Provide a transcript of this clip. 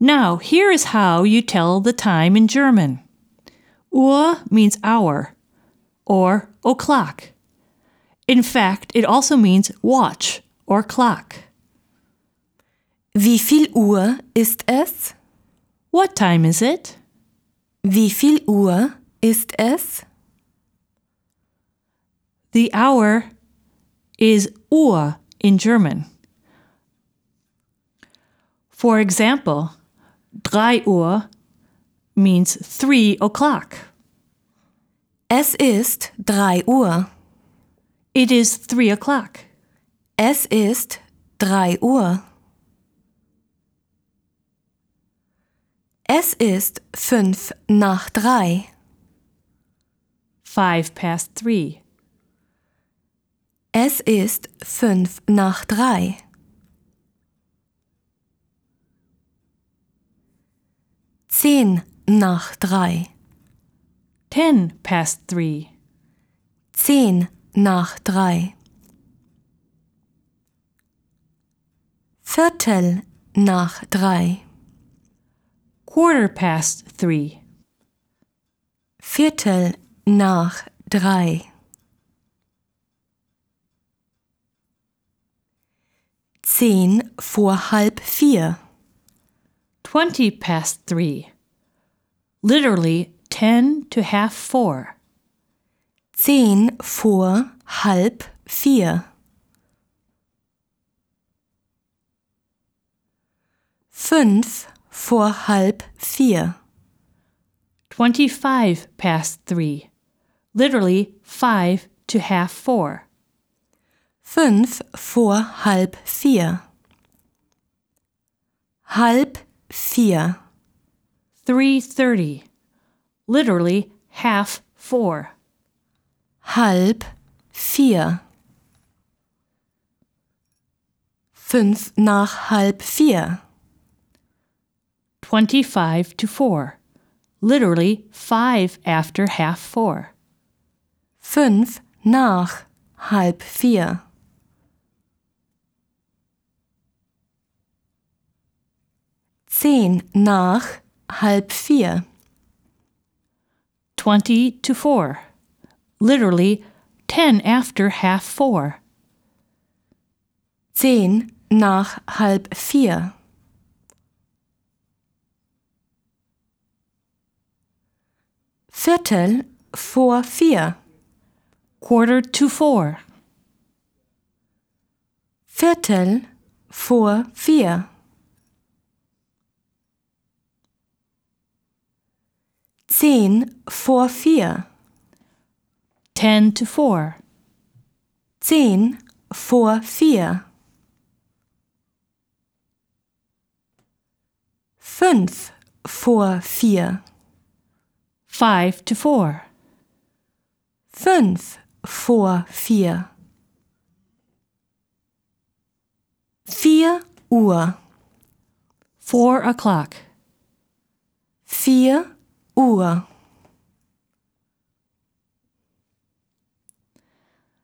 Now, here is how you tell the time in German. Uhr means hour or o'clock. In fact, it also means watch or clock. Wie viel Uhr ist es? What time is it? Wie viel Uhr ist es? The hour is Uhr in German. For example, drei Uhr means three o'clock. Es ist drei Uhr. It is three o'clock. Es ist drei Uhr. Es ist fünf nach drei. Five past three. Es ist fünf nach drei. Zehn nach drei. Ten past three. Zehn nach drei. Viertel nach drei. Quarter past three. Viertel nach drei. Zehn vor halb vier. Twenty past three. Literally ten to half four. Zehn vor halb vier. Fünf vor halb vier. Twenty-five past three. Literally five to half four. Fünf vor halb vier. Halb vier. Three thirty. Literally half four. Halb vier. Fünf nach halb vier. Twenty-five to four. Literally five after half four. Fünf nach halb vier. Zehn nach halb vier. Twenty to four. Literally ten after half four. Zehn nach halb vier. Viertel vor vier. Quarter to four. Viertel vor vier. Zehn vor vier. Ten to four. Zehn vor vier. Fünf vor vier. Five to four. Fünf vor vier. Vier Uhr. Four o'clock. Vier huwa